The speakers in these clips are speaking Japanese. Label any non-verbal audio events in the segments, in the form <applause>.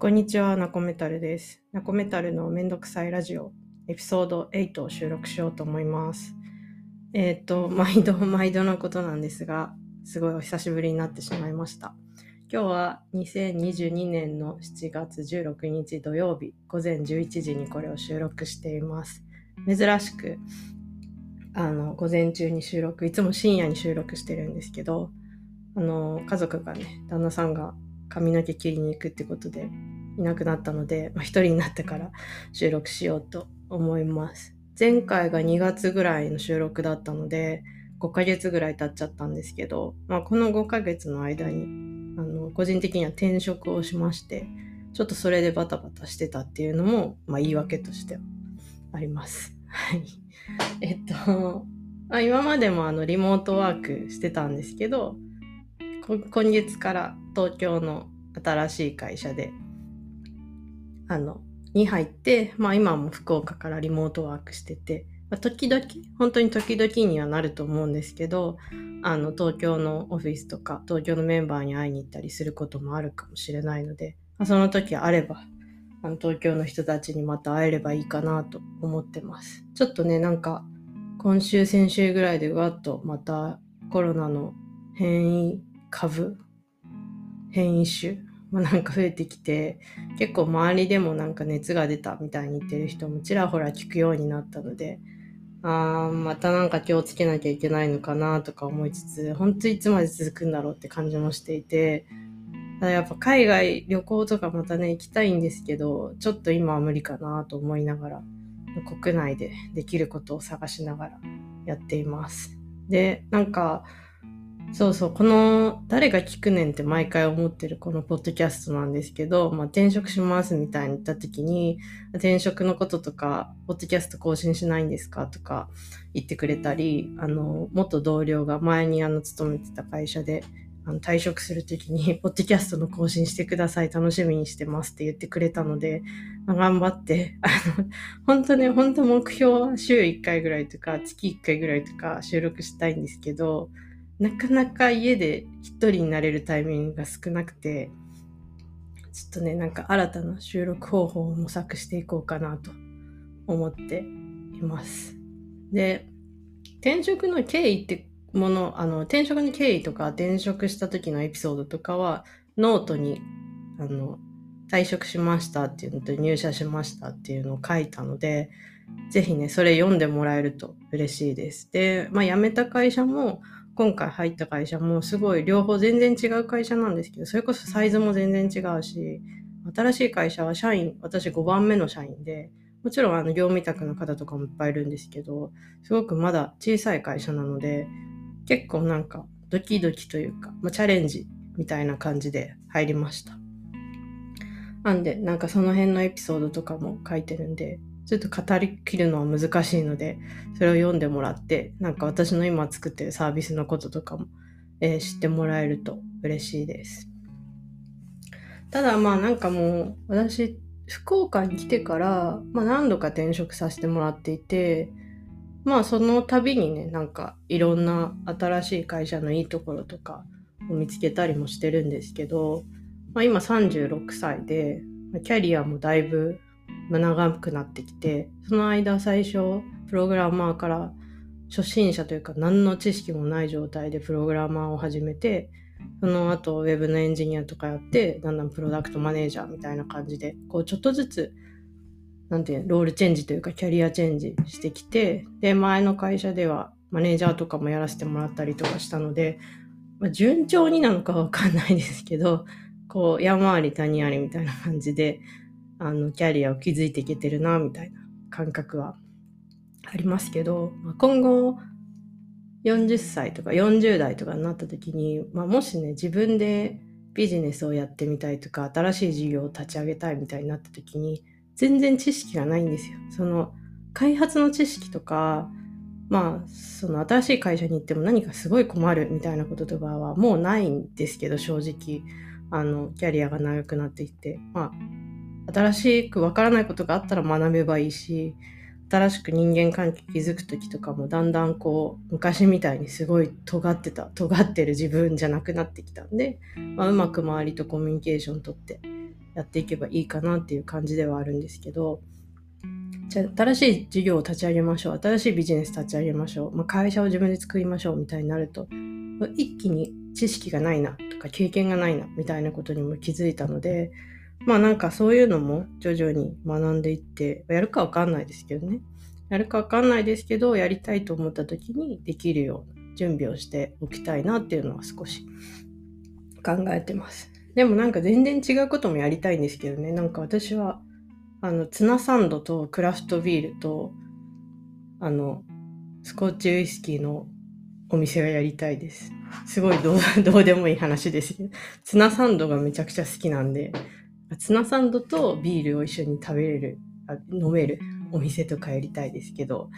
こんにちは、ナコメタルです。ナコメタルのめんどくさいラジオ、エピソード8を収録しようと思います。えっ、ー、と、毎度 <laughs> 毎度のことなんですが、すごいお久しぶりになってしまいました。今日は2022年の7月16日土曜日午前11時にこれを収録しています。珍しく、あの、午前中に収録、いつも深夜に収録してるんですけど、あの、家族がね、旦那さんが髪の毛切りに行くってことでいなくなったので、まあ、一人になってから収録しようと思います。前回が2月ぐらいの収録だったので、5ヶ月ぐらい経っちゃったんですけど、まあ、この5ヶ月の間に、あの、個人的には転職をしまして、ちょっとそれでバタバタしてたっていうのも、まあ、言い訳としてはあります。はい。えっと、あ、今までもあの、リモートワークしてたんですけど、今月から東京の新しい会社で、あの、に入って、まあ今も福岡からリモートワークしてて、まあ、時々、本当に時々にはなると思うんですけど、あの、東京のオフィスとか、東京のメンバーに会いに行ったりすることもあるかもしれないので、まあ、その時あれば、あの、東京の人たちにまた会えればいいかなと思ってます。ちょっとね、なんか、今週、先週ぐらいでわっとまたコロナの変異株変異種もなんか増えてきて結構周りでもなんか熱が出たみたいに言ってる人もちらほら聞くようになったのであーまたなんか気をつけなきゃいけないのかなとか思いつつ本当いつまで続くんだろうって感じもしていてただやっぱ海外旅行とかまたね行きたいんですけどちょっと今は無理かなと思いながら国内でできることを探しながらやっています。でなんかそうそう、この誰が聞くねんって毎回思ってるこのポッドキャストなんですけど、まあ、転職しますみたいに言った時に、転職のこととか、ポッドキャスト更新しないんですかとか言ってくれたり、あの、元同僚が前にあの勤めてた会社で、あの退職するときに、<laughs> ポッドキャストの更新してください、楽しみにしてますって言ってくれたので、まあ、頑張って、あの、本当ね、本当目標は週1回ぐらいとか、月1回ぐらいとか収録したいんですけど、なかなか家で一人になれるタイミングが少なくて、ちょっとね、なんか新たな収録方法を模索していこうかなと思っています。で、転職の経緯ってもの、あの、転職の経緯とか転職した時のエピソードとかはノートに、あの、退職しましたっていうのと入社しましたっていうのを書いたので、ぜひね、それ読んでもらえると嬉しいです。で、まあ辞めた会社も、今回入った会社もすごい両方全然違う会社なんですけど、それこそサイズも全然違うし、新しい会社は社員、私5番目の社員で、もちろんあの業務委託の方とかもいっぱいいるんですけど、すごくまだ小さい会社なので、結構なんかドキドキというか、まあ、チャレンジみたいな感じで入りました。なんで、なんかその辺のエピソードとかも書いてるんで、ちょっと語りきるのは難しいので、それを読んでもらって、なんか私の今作ってるサービスのこととかも、えー、知ってもらえると嬉しいです。ただまあなんかもう、私、福岡に来てから、まあ何度か転職させてもらっていて、まあその度にね、なんかいろんな新しい会社のいいところとかを見つけたりもしてるんですけど、まあ今36歳で、キャリアもだいぶ長くなってきてその間最初プログラマーから初心者というか何の知識もない状態でプログラマーを始めてその後ウェブのエンジニアとかやってだんだんプロダクトマネージャーみたいな感じでこうちょっとずつなんていうロールチェンジというかキャリアチェンジしてきてで前の会社ではマネージャーとかもやらせてもらったりとかしたので、まあ、順調になのかわかんないですけどこう山あり谷ありみたいな感じであの、キャリアを築いていけてるな、みたいな感覚はありますけど、まあ、今後、40歳とか40代とかになった時に、まあ、もしね、自分でビジネスをやってみたいとか、新しい事業を立ち上げたいみたいになった時に、全然知識がないんですよ。その、開発の知識とか、まあ、その新しい会社に行っても何かすごい困るみたいなこととかはもうないんですけど、正直。あの、キャリアが長くなっていって。まあ、新しくわからないことがあったら学べばいいし、新しく人間関係築く時とかもだんだんこう昔みたいにすごい尖ってた尖ってる自分じゃなくなってきたんで、まあ、うまく周りとコミュニケーションとってやっていけばいいかなっていう感じではあるんですけど、じゃあ新しい事業を立ち上げましょう。新しいビジネス立ち上げましょう。まあ、会社を自分で作りましょうみたいになると、一気に知識がないなとか経験がないなみたいなことにも気づいたので、まあなんかそういうのも徐々に学んでいって、やるかわかんないですけどね。やるかわかんないですけど、やりたいと思った時にできるような準備をしておきたいなっていうのは少し考えてます。でもなんか全然違うこともやりたいんですけどね。なんか私はあの、ツナサンドとクラフトビールと、あの、スコッチウイスキーのお店がやりたいです。すごいどう <laughs> でもいい話ですけど、ツナサンドがめちゃくちゃ好きなんで、ツナサンドとビールを一緒に食べれる、飲めるお店とかやりたいですけど、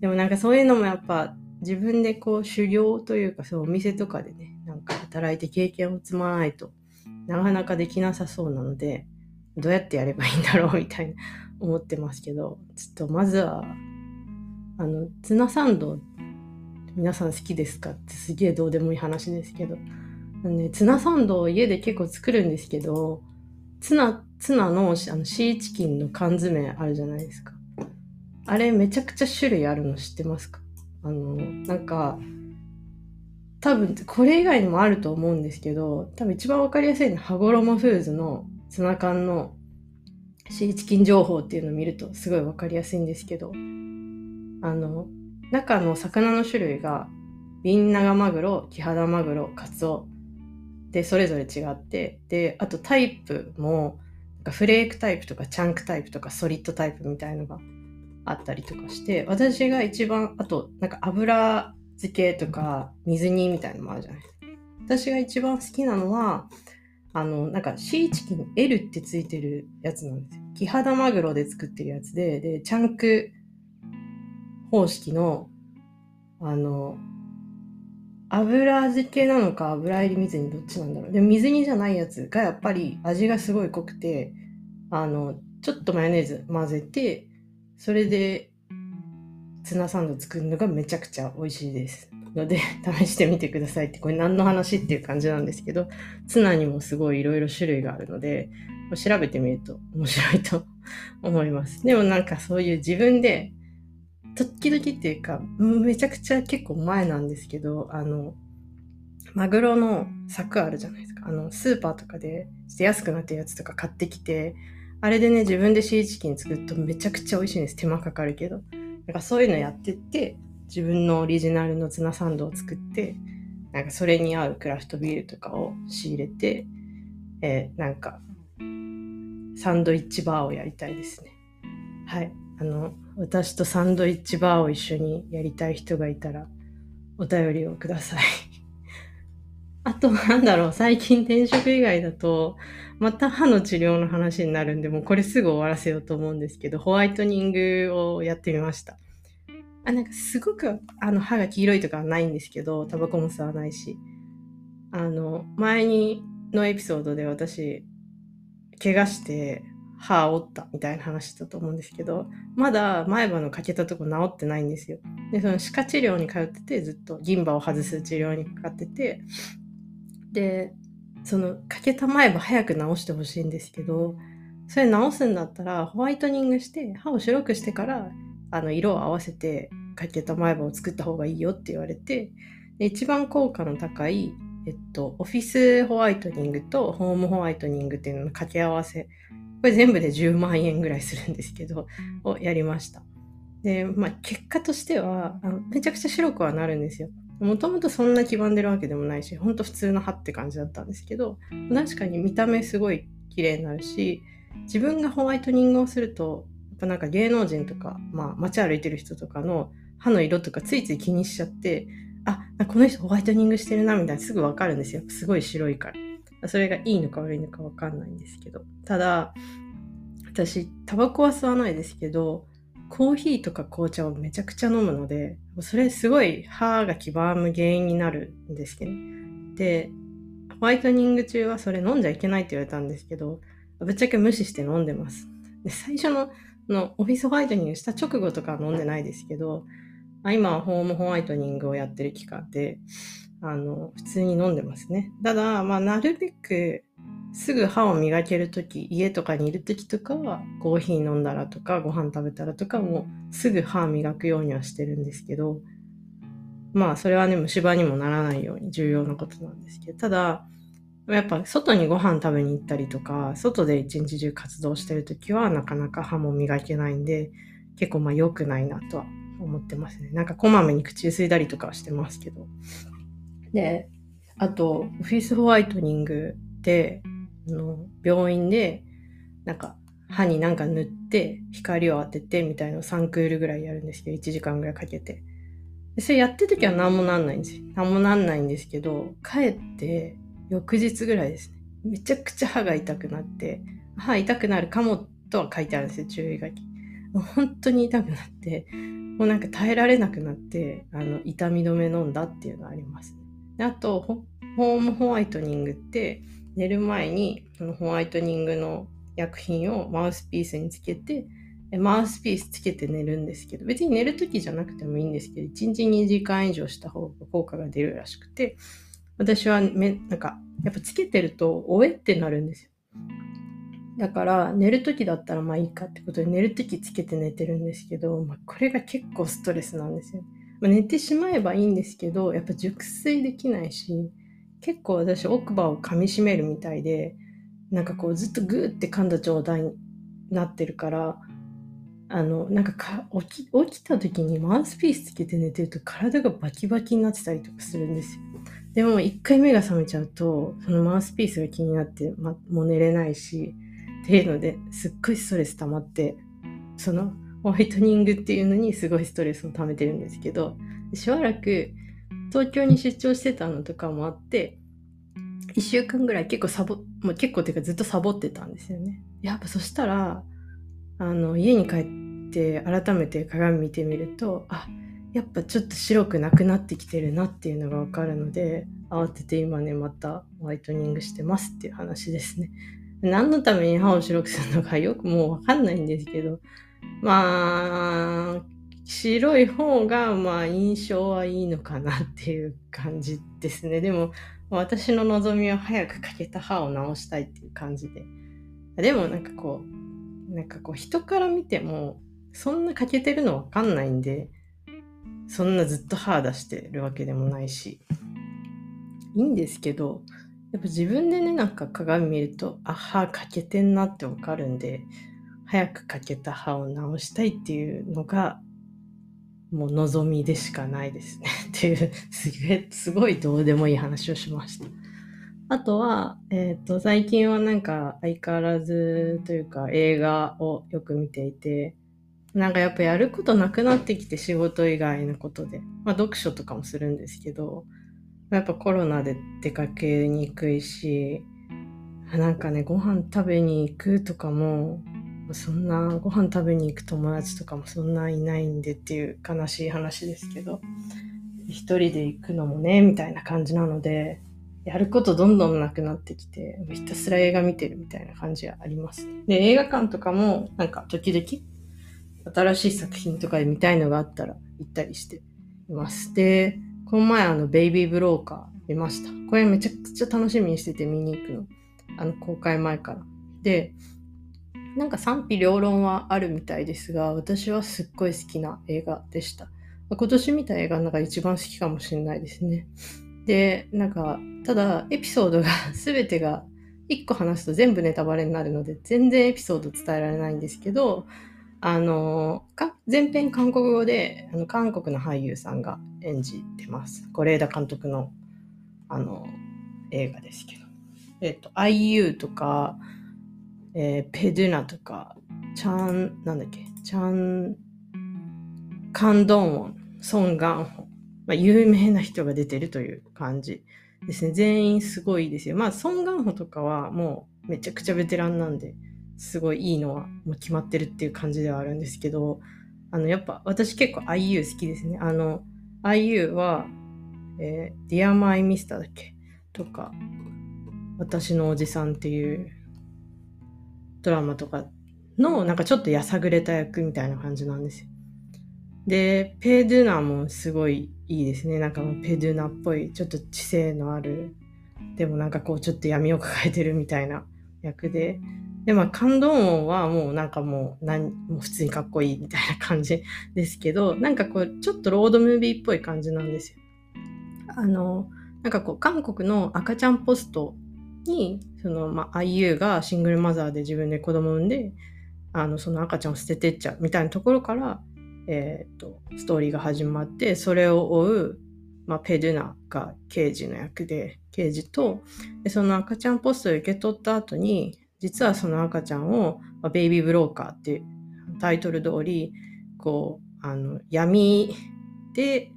でもなんかそういうのもやっぱ自分でこう修行というか、そうお店とかでね、なんか働いて経験を積まないとなかなかできなさそうなので、どうやってやればいいんだろうみたいな思ってますけど、ちょっとまずは、あの、ツナサンド、皆さん好きですかってすげえどうでもいい話ですけど、ね、ツナサンドを家で結構作るんですけど、ツナ、ツナのあのシーチキンの缶詰あるじゃないですか。あれめちゃくちゃ種類あるの知ってますか？あの、なんか、多分これ以外にもあると思うんですけど、多分一番わかりやすいのは羽衣フーズのツナ缶のシーチキン情報っていうのを見るとすごいわかりやすいんですけど、あの、中の魚の種類が、ビンナガマグロ、キハダマグロ、カツオでそれぞれ違って、で、あとタイプもなんか、フレークタイプとかチャンクタイプとかソリッドタイプみたいのがあったりとかして、私が一番、あと、なんか油漬けとか水煮みたいのもあるじゃないですか私が一番好きなのは、あの、なんかシーチキン L ってついてるやつなんですよ。キハダマグロで作ってるやつで、で、チャンク方式の、あの、油漬けなのか油入り水煮どっちなんだろう。で水煮じゃないやつがやっぱり味がすごい濃くて、あの、ちょっとマヨネーズ混ぜて、それでツナサンド作るのがめちゃくちゃ美味しいです。ので、<laughs> 試してみてくださいって、これ何の話っていう感じなんですけど、ツナにもすごいいろいろ種類があるので、調べてみると面白いと思います。でもなんかそういう自分で、時々っていうか、めちゃくちゃ結構前なんですけど、あの、マグロの柵あるじゃないですか。あの、スーパーとかでと安くなってるやつとか買ってきて、あれでね、自分でシーチキン作るとめちゃくちゃ美味しいんです。手間かかるけど。なんかそういうのやってって、自分のオリジナルのツナサンドを作って、なんかそれに合うクラフトビールとかを仕入れて、えー、なんか、サンドイッチバーをやりたいですね。はい。あの、私とサンドイッチバーを一緒にやりたい人がいたら、お便りをください。<laughs> あと、なんだろう、最近転職以外だと、また歯の治療の話になるんで、もうこれすぐ終わらせようと思うんですけど、ホワイトニングをやってみました。あなんかすごくあの歯が黄色いとかはないんですけど、タバコも吸わないし。あの、前にのエピソードで私、怪我して歯折ったみたいな話だと思うんですけど、まだ前歯の欠けたとこ治ってないんですよ。で、その歯科治療に通ってて、ずっと銀歯を外す治療にかかってて、で、その欠けた前歯早く治してほしいんですけど、それ治すんだったらホワイトニングして歯を白くしてからあの色を合わせてかけた前歯を作った方がいいよって言われてで一番効果の高い、えっと、オフィスホワイトニングとホームホワイトニングっていうのの掛け合わせこれ全部で10万円ぐらいするんですけどをやりましたで、まあ、結果としてはあのめちゃくちゃ白くはなるんですよもともとそんな黄ばんでるわけでもないしほんと普通の歯って感じだったんですけど確かに見た目すごい綺麗になるし自分がホワイトニングをするとやっぱなんか芸能人とか、まあ、街歩いてる人とかの歯の色とかついつい気にしちゃって、あ、この人ホワイトニングしてるなみたいなすぐわかるんですよ。すごい白いから。それがいいのか悪いのかわかんないんですけど。ただ、私、タバコは吸わないですけど、コーヒーとか紅茶をめちゃくちゃ飲むので、それすごい歯が黄ばむ原因になるんですけど、ね、で、ホワイトニング中はそれ飲んじゃいけないって言われたんですけど、ぶっちゃけ無視して飲んでます。で最初ののオフィスホワイトニングした直後とかは飲んでないですけど、あ今はホームホワイトニングをやってる期間で、あの、普通に飲んでますね。ただ、まあ、なるべくすぐ歯を磨ける時家とかにいる時とかはコーヒー飲んだらとかご飯食べたらとかもすぐ歯磨くようにはしてるんですけどまあそれはね虫歯にもならないように重要なことなんですけどただやっぱ外にご飯食べに行ったりとか外で一日中活動してる時はなかなか歯も磨けないんで結構まあ良くないなとは思ってますね。なんかこまめに口ゆすいだりとかはしてますけど。であとオフィスホワイトニングっての病院でなんか歯になんか塗って光を当ててみたいのを3クールぐらいやるんですけど1時間ぐらいかけて。でそれやってる時は何もなんないんですよ。何もなんないんですけど帰って翌日ぐらいですね。めちゃくちゃ歯が痛くなって歯痛くなるかもとは書いてあるんですよ注意書き。本当に痛くなってもうなんか耐えられなくなってあの痛み止め飲んだっていうのはあります、ね、あとホームホワイトニングって寝る前にそのホワイトニングの薬品をマウスピースにつけてマウスピースつけて寝るんですけど別に寝る時じゃなくてもいいんですけど1日2時間以上した方が効果が出るらしくて私はめなんかやっぱつけてるとおえってなるんですよ。だから寝る時だったらまあいいかってことで寝る時つけて寝てるんですけど、まあ、これが結構ストレスなんですよ、まあ、寝てしまえばいいんですけどやっぱ熟睡できないし結構私奥歯を噛みしめるみたいでなんかこうずっとグーって噛んだ状態になってるからあのなんかか起き起きた時にマウスピースつけて寝てると体がバキバキになってたりとかするんですよ。でも一回目が覚めちゃうとそのマウスピースが気になって、ま、もう寝れないしっていうのですっごいストレス溜まってそのホワイトニングっていうのにすごいストレスを溜めてるんですけどしばらく東京に出張してたのとかもあって、1週間ぐらい結構サボ、もう結構っていうかずっとサボってたんですよね。やっぱそしたら、あの、家に帰って改めて鏡見てみると、あ、やっぱちょっと白くなくなってきてるなっていうのがわかるので、慌てて今ね、またホワイトニングしてますっていう話ですね。何のために歯を白くするのかよくもうわかんないんですけど、まあ、白い方がまあ印象はいいのかなっていう感じですね。でも私の望みは早く欠けた歯を直したいっていう感じで。でもなんかこう、なんかこう人から見てもそんな欠けてるのわかんないんで、そんなずっと歯出してるわけでもないし、いいんですけど、やっぱ自分でね、なんか鏡見ると、あ、歯欠けてんなってわかるんで、早く欠けた歯を直したいっていうのがもう望みでしかないですね <laughs> っていうすげすごいどうでもいい話をしました。あとは、えっ、ー、と、最近はなんか相変わらずというか映画をよく見ていて、なんかやっぱやることなくなってきて仕事以外のことで、まあ読書とかもするんですけど、やっぱコロナで出かけにくいし、なんかね、ご飯食べに行くとかも、そんなご飯食べに行く友達とかもそんないないんでっていう悲しい話ですけど、一人で行くのもね、みたいな感じなので、やることどんどんなくなってきて、ひたすら映画見てるみたいな感じがあります。で、映画館とかもなんか時々新しい作品とかで見たいのがあったら行ったりしています。で、この前あのベイビーブローカー見ました。これめちゃくちゃ楽しみにしてて見に行くの。あの公開前から。で、なんか賛否両論はあるみたいですが、私はすっごい好きな映画でした。今年見た映画の中で一番好きかもしれないですね。で、なんか、ただ、エピソードが <laughs> 全てが1個話すと全部ネタバレになるので、全然エピソード伝えられないんですけど、あの、全編韓国語で、あの韓国の俳優さんが演じてます。是枝監督の、あの、映画ですけど。えっ、と、IU とか、えー、ペドゥナとか、チャン、なんだっけ、チャン、カンドンウォン、ソン・ガンホ、まあ、有名な人が出てるという感じですね。全員すごいですよ。まあ、ソン・ガンホとかはもうめちゃくちゃベテランなんで、すごいいいのはもう決まってるっていう感じではあるんですけど、あの、やっぱ私結構 IU 好きですね。あの、IU は、えー、Dear My Mr. だっけ？とか、私のおじさんっていうドラマとかのなんかちょっとやさぐれた役みたいな感じなんですよ。で、ペドゥナもすごいいいですね。なんかペドゥナっぽい、ちょっと知性のあるでもなんかこうちょっと闇を抱えてるみたいな役で、で、まあ、感動音はもうなんかもう、なんもう普通にかっこいいみたいな感じですけど、なんかこう、ちょっとロードムービーっぽい感じなんですよ。あの、なんかこう、韓国の赤ちゃんポストに、その、まあ、IU がシングルマザーで自分で子供産んで、あの、その赤ちゃんを捨ててっちゃうみたいなところから、えっ、と、ストーリーが始まって、それを追う、まあ、ペドゥナが刑事の役で、刑事と、でその赤ちゃんポストを受け取った後に、実はその赤ちゃんを、まあ、ベイビーブローカーっていうタイトル通り、こう、あの、闇で、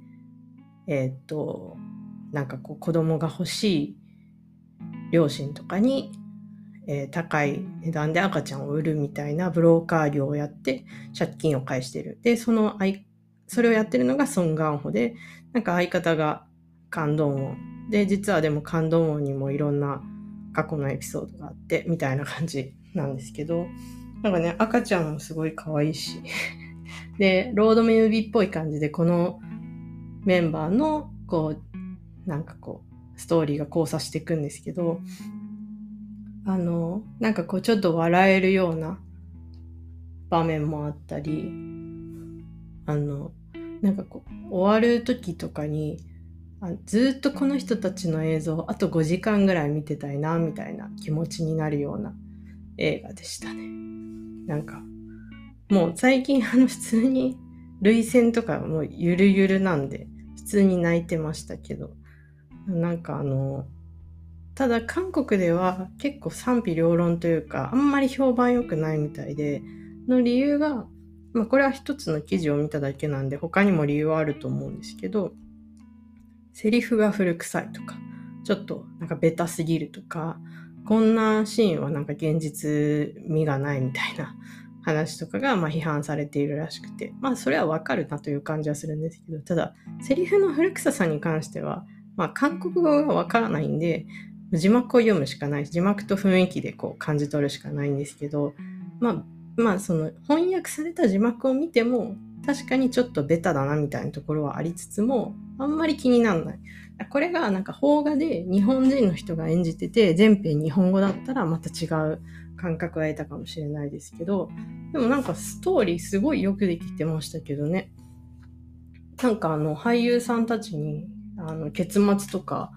えっ、と、なんかこう子供が欲しい両親とかに、えー、高い値段で赤ちゃんを売るみたいなブローカー業をやって借金を返してる。で、そのそれをやってるのがソン・ガンホで、なんか相方が感動音。で、実はでも感動音にもいろんな過去のエピソードがあって、みたいな感じなんですけど、なんかね、赤ちゃんもすごい可愛いし。<laughs> で、ロードメムビっぽい感じで、このメンバーの、こう、なんかこう、ストーリーが交差していくんですけど、あの、なんかこうちょっと笑えるような場面もあったり、あの、なんかこう、終わる時とかに、ずっとこの人たちの映像をあと5時間ぐらい見てたいなみたいな気持ちになるような映画でしたね。なんかもう最近あの普通に涙腺とかもうゆるゆるなんで普通に泣いてましたけどなんかあの、ただ韓国では結構賛否両論というか、あんまり評判良くないみたいで、の理由が、まあこれは一つの記事を見ただけなんで、他にも理由はあると思うんですけど、セリフが古臭いとか、ちょっとなんかベタすぎるとか、こんなシーンはなんか現実味がないみたいな話とかがまあ批判されているらしくて、まあそれはわかるなという感じはするんですけど、ただセリフの古臭さに関しては、まあ、韓国語がわからないんで、字幕を読むしかない、字幕と雰囲気でこう感じ取るしかないんですけど、まあ、まあ、その翻訳された字幕を見ても、確かにちょっとベタだなみたいなところはありつつも、あんまり気にならない。これがなんか邦画で日本人の人が演じてて、全編日本語だったらまた違う感覚は得たかもしれないですけど、でもなんかストーリーすごいよくできてましたけどね。なんかあの俳優さんたちにあの、結末とか、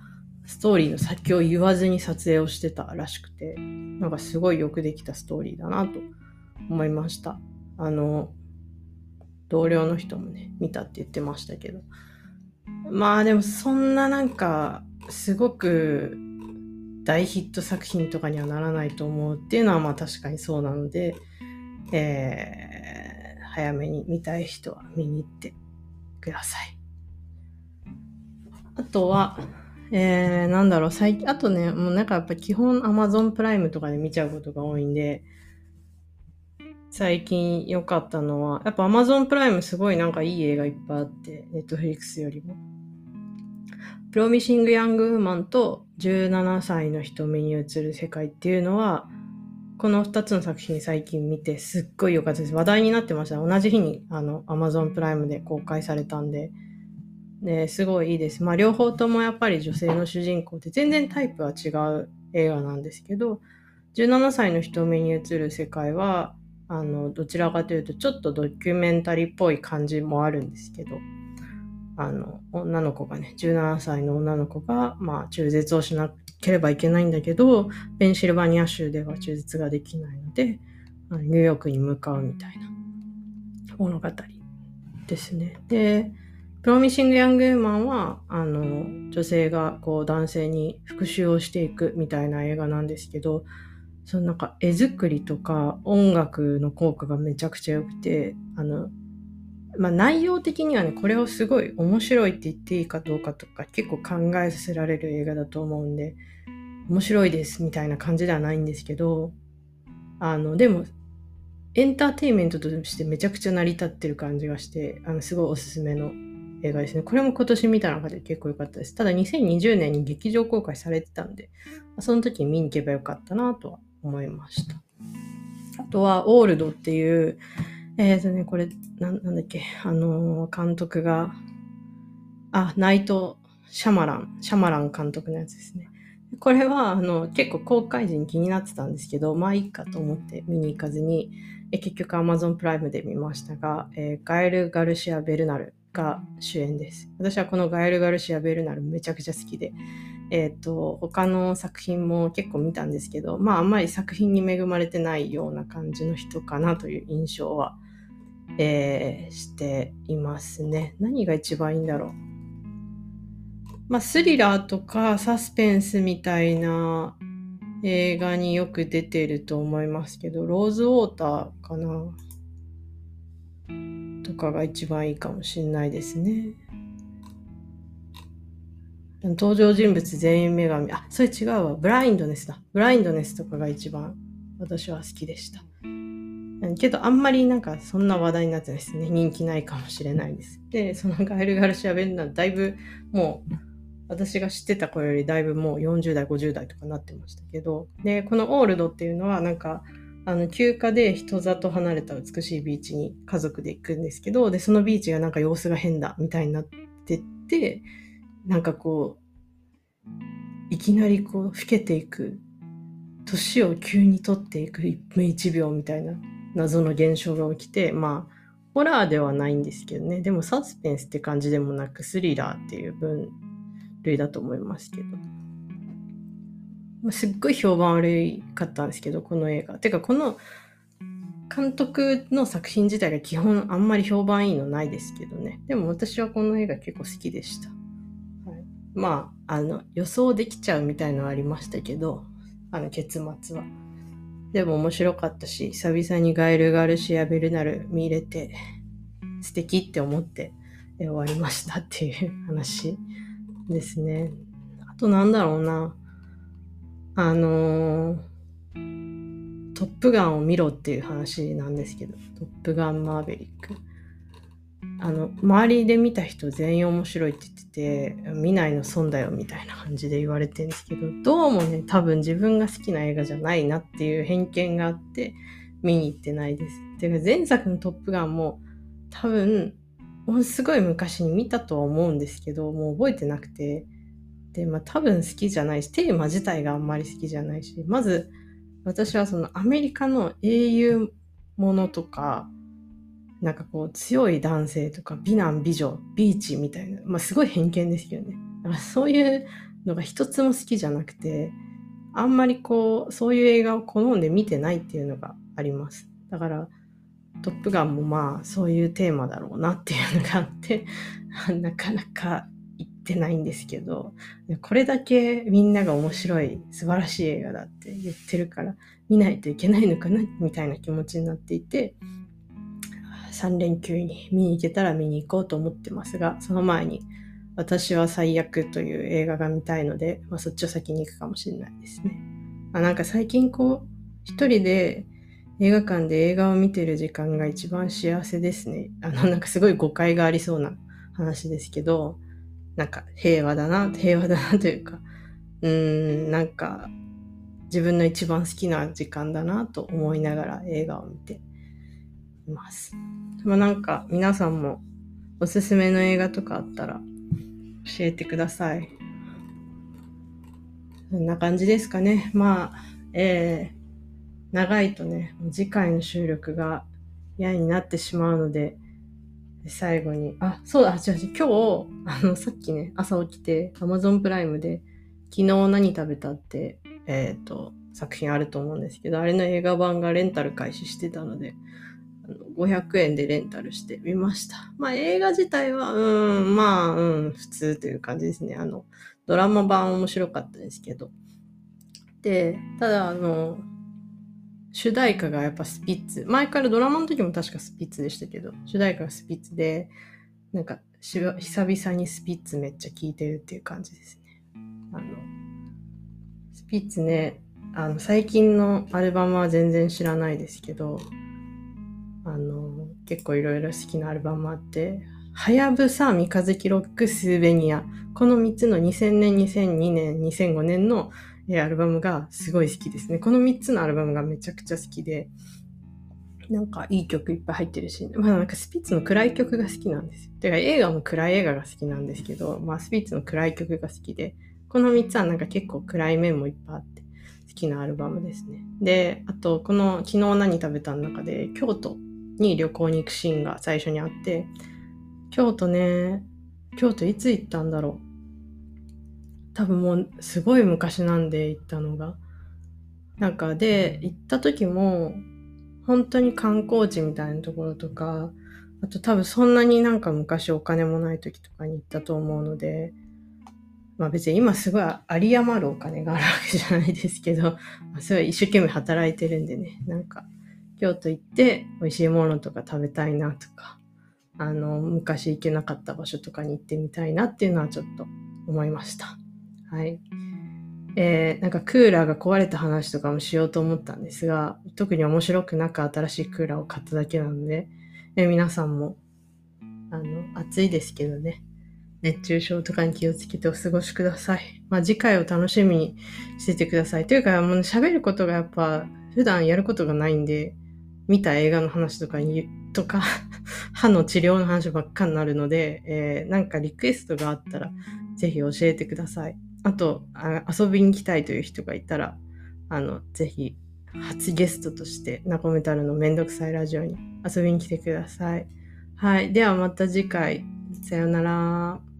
ストーリーの先を言わずに撮影をしてたらしくて、なんかすごいよくできたストーリーだなと思いました。あの、同僚の人もね、見たって言ってましたけど。まあでもそんななんか、すごく大ヒット作品とかにはならないと思うっていうのはまあ確かにそうなので、えー、早めに見たい人は見に行ってください。あとは、えー、なんだろう、最近、あとね、もうなんかやっぱ基本 Amazon プライムとかで見ちゃうことが多いんで、最近良かったのは、やっぱ Amazon プライムすごいなんかいい映画いっぱいあって、Netflix よりも。プロミシング・ヤング・ウーマンと17歳の瞳に映る世界っていうのは、この2つの作品最近見てすっごい良かったです。話題になってました。同じ日にあの Amazon プライムで公開されたんで、ね、すごいいいです。まあ、両方ともやっぱり女性の主人公って全然タイプは違う映画なんですけど、17歳の人目に映る世界は、あの、どちらかというと、ちょっとドキュメンタリーっぽい感じもあるんですけど、あの、女の子がね、17歳の女の子が、まあ、中絶をしなければいけないんだけど、ペンシルバニア州では中絶ができないので、ニューヨークに向かうみたいな物語ですね。で、プロミシング・ヤング・ウーマンは、あの、女性がこう男性に復讐をしていくみたいな映画なんですけど、そのなんか絵作りとか音楽の効果がめちゃくちゃ良くて、あの、まあ内容的にはね、これをすごい面白いって言っていいかどうかとか結構考えさせられる映画だと思うんで、面白いですみたいな感じではないんですけど、あの、でも、エンターテインメントとしてめちゃくちゃ成り立ってる感じがして、あの、すごいおすすめの映画ですね。これも今年見た中で結構良かったです。ただ2020年に劇場公開されてたんで、その時に見に行けばよかったなとは思いました。あとは、オールドっていう、えっ、ー、とね、これな、なんだっけ、あのー、監督が、あ、ナイト・シャマラン、シャマラン監督のやつですね。これは、あの、結構公開時に気になってたんですけど、まあいいかと思って見に行かずに、え結局 Amazon プライムで見ましたが、えー、ガエル・ガルシア・ベルナルが主演です。私はこのガエル・ガルシア・ベルナルめちゃくちゃ好きで、えっ、ー、と、他の作品も結構見たんですけど、まああんまり作品に恵まれてないような感じの人かなという印象は、えー、していますね。何が一番いいんだろう。まあスリラーとかサスペンスみたいな映画によく出てると思いますけど、ローズウォーターかなとかが一番いいかもしれないですね。登場人物全員女神。あ、それ違うわ。ブラインドネスだ。ブラインドネスとかが一番私は好きでした。けどあんまりなんかそんな話題になってないですね。人気ないかもしれないです。で、そのガエル・ガルシア・ベンナだいぶもう私が知ってた子よりだいぶもう40代、50代とかなってましたけど、で、このオールドっていうのはなんかあの休暇で人里離れた美しいビーチに家族で行くんですけど、で、そのビーチがなんか様子が変だみたいになってって、なんかこう、いきなりこう、老けていく、年を急に取っていく1分1秒みたいな謎の現象が起きて、まあ、ホラーではないんですけどね。でもサスペンスって感じでもなく、スリラーっていう分類だと思いますけど。まあ、すっごい評判悪いかったんですけど、この映画。てか、この監督の作品自体が基本あんまり評判いいのないですけどね。でも私はこの映画結構好きでした。まあ、あの、予想できちゃうみたいのはありましたけど、あの、結末は。でも面白かったし、久々にガエル・ガルシア・ベルナル見れて、素敵って思って終わりましたっていう話ですね。あとなんだろうな。あのー、トップガンを見ろっていう話なんですけど、トップガンマーベリック。あの、周りで見た人全員面白いって言ってて、見ないの損だよみたいな感じで言われてるんですけど、どうもね、多分自分が好きな映画じゃないなっていう偏見があって、見に行ってないです。てか前作のトップガンも多分、ものすごい昔に見たとは思うんですけど、もう覚えてなくて、で、まあ多分好きじゃないし、テーマ自体があんまり好きじゃないし、まず私はそのアメリカの英雄ものとか、なんかこう強い男性とか美男美女、ビーチみたいな、まあすごい偏見ですけどね。だからそういうのが一つも好きじゃなくて、あんまりこう、そういう映画を好んで見てないっていうのがあります。だから、トップガンもまあそういうテーマだろうなっていうのがあって <laughs> なかなか言ってないんですけど、これだけみんなが面白い素晴らしい映画だって言ってるから見ないといけないのかなみたいな気持ちになっていて、3連休に見に行けたら見に行こうと思ってますが、その前に私は最悪という映画が見たいので、まあ、そっちを先に行くかもしれないですね。まあ、なんか最近こう、一人で映画館で映画を見てる時間が一番幸せですね。あの、なんかすごい誤解がありそうな話ですけど、なんか平和だな、平和だなというか、うーん、なんか自分の一番好きな時間だなと思いながら映画を見てます。まあ、なんか皆さんもおすすめの映画とかあったら教えてください。そんな感じですかね。まあ、えー、長いとね、次回の収録が嫌になってしまうので、最後に、あ、そうだ、違う違う、今日、あの、さっきね、朝起きて、Amazon プライムで、昨日何食べたって、えっ、ー、と、作品あると思うんですけど、あれの映画版がレンタル開始してたので、500円でレンタルしてみました。まあ映画自体は、うん、まあ、うん、普通という感じですね。あの、ドラマ版面白かったですけど。で、ただあの、主題歌がやっぱスピッツ。前からドラマの時も確かスピッツでしたけど、主題歌がスピッツで、なんか、久々にスピッツめっちゃ聴いてるっていう感じですね。あの、スピッツね、あの、最近のアルバムは全然知らないですけど、あの、結構いろいろ好きなアルバムあって、はやぶさ、三日月ロック、スーベニア。この3つの2000年、2002年、2005年のアルバムがすごい好きですね。この3つのアルバムがめちゃくちゃ好きで、なんかいい曲いっぱい入ってるし、まあなんかスピッツの暗い曲が好きなんですよ。てか映画も暗い映画が好きなんですけど、まあスピッツの暗い曲が好きで、この3つはなんか結構暗い面もいっぱいあって好きなアルバムですね。で、あとこの昨日何食べたの中で京都に旅行に行くシーンが最初にあって、京都ね、京都いつ行ったんだろう。多分もうすごい昔なんで行ったのが。なんかで、行った時も本当に観光地みたいなところとか、あと多分そんなになんか昔お金もない時とかに行ったと思うので、まあ別に今すごい有り余るお金があるわけじゃないですけど、まあ、すごい一生懸命働いてるんでね、なんか京都行って美味しいものとか食べたいなとか、あの、昔行けなかった場所とかに行ってみたいなっていうのはちょっと思いました。はい。えー、なんかクーラーが壊れた話とかもしようと思ったんですが、特に面白くなく新しいクーラーを買っただけなので、えー、皆さんも、あの、暑いですけどね、熱中症とかに気をつけてお過ごしください。まあ次回を楽しみにしててください。というか、もう喋ることがやっぱ普段やることがないんで、見た映画の話とかに、とか <laughs> 歯の治療の話ばっかになるので、えー、なんかリクエストがあったら、ぜひ教えてください。あとあ、遊びに来たいという人がいたら、あの、ぜひ、初ゲストとして、ナコメタルのめんどくさいラジオに遊びに来てください。はい。ではまた次回。さようなら。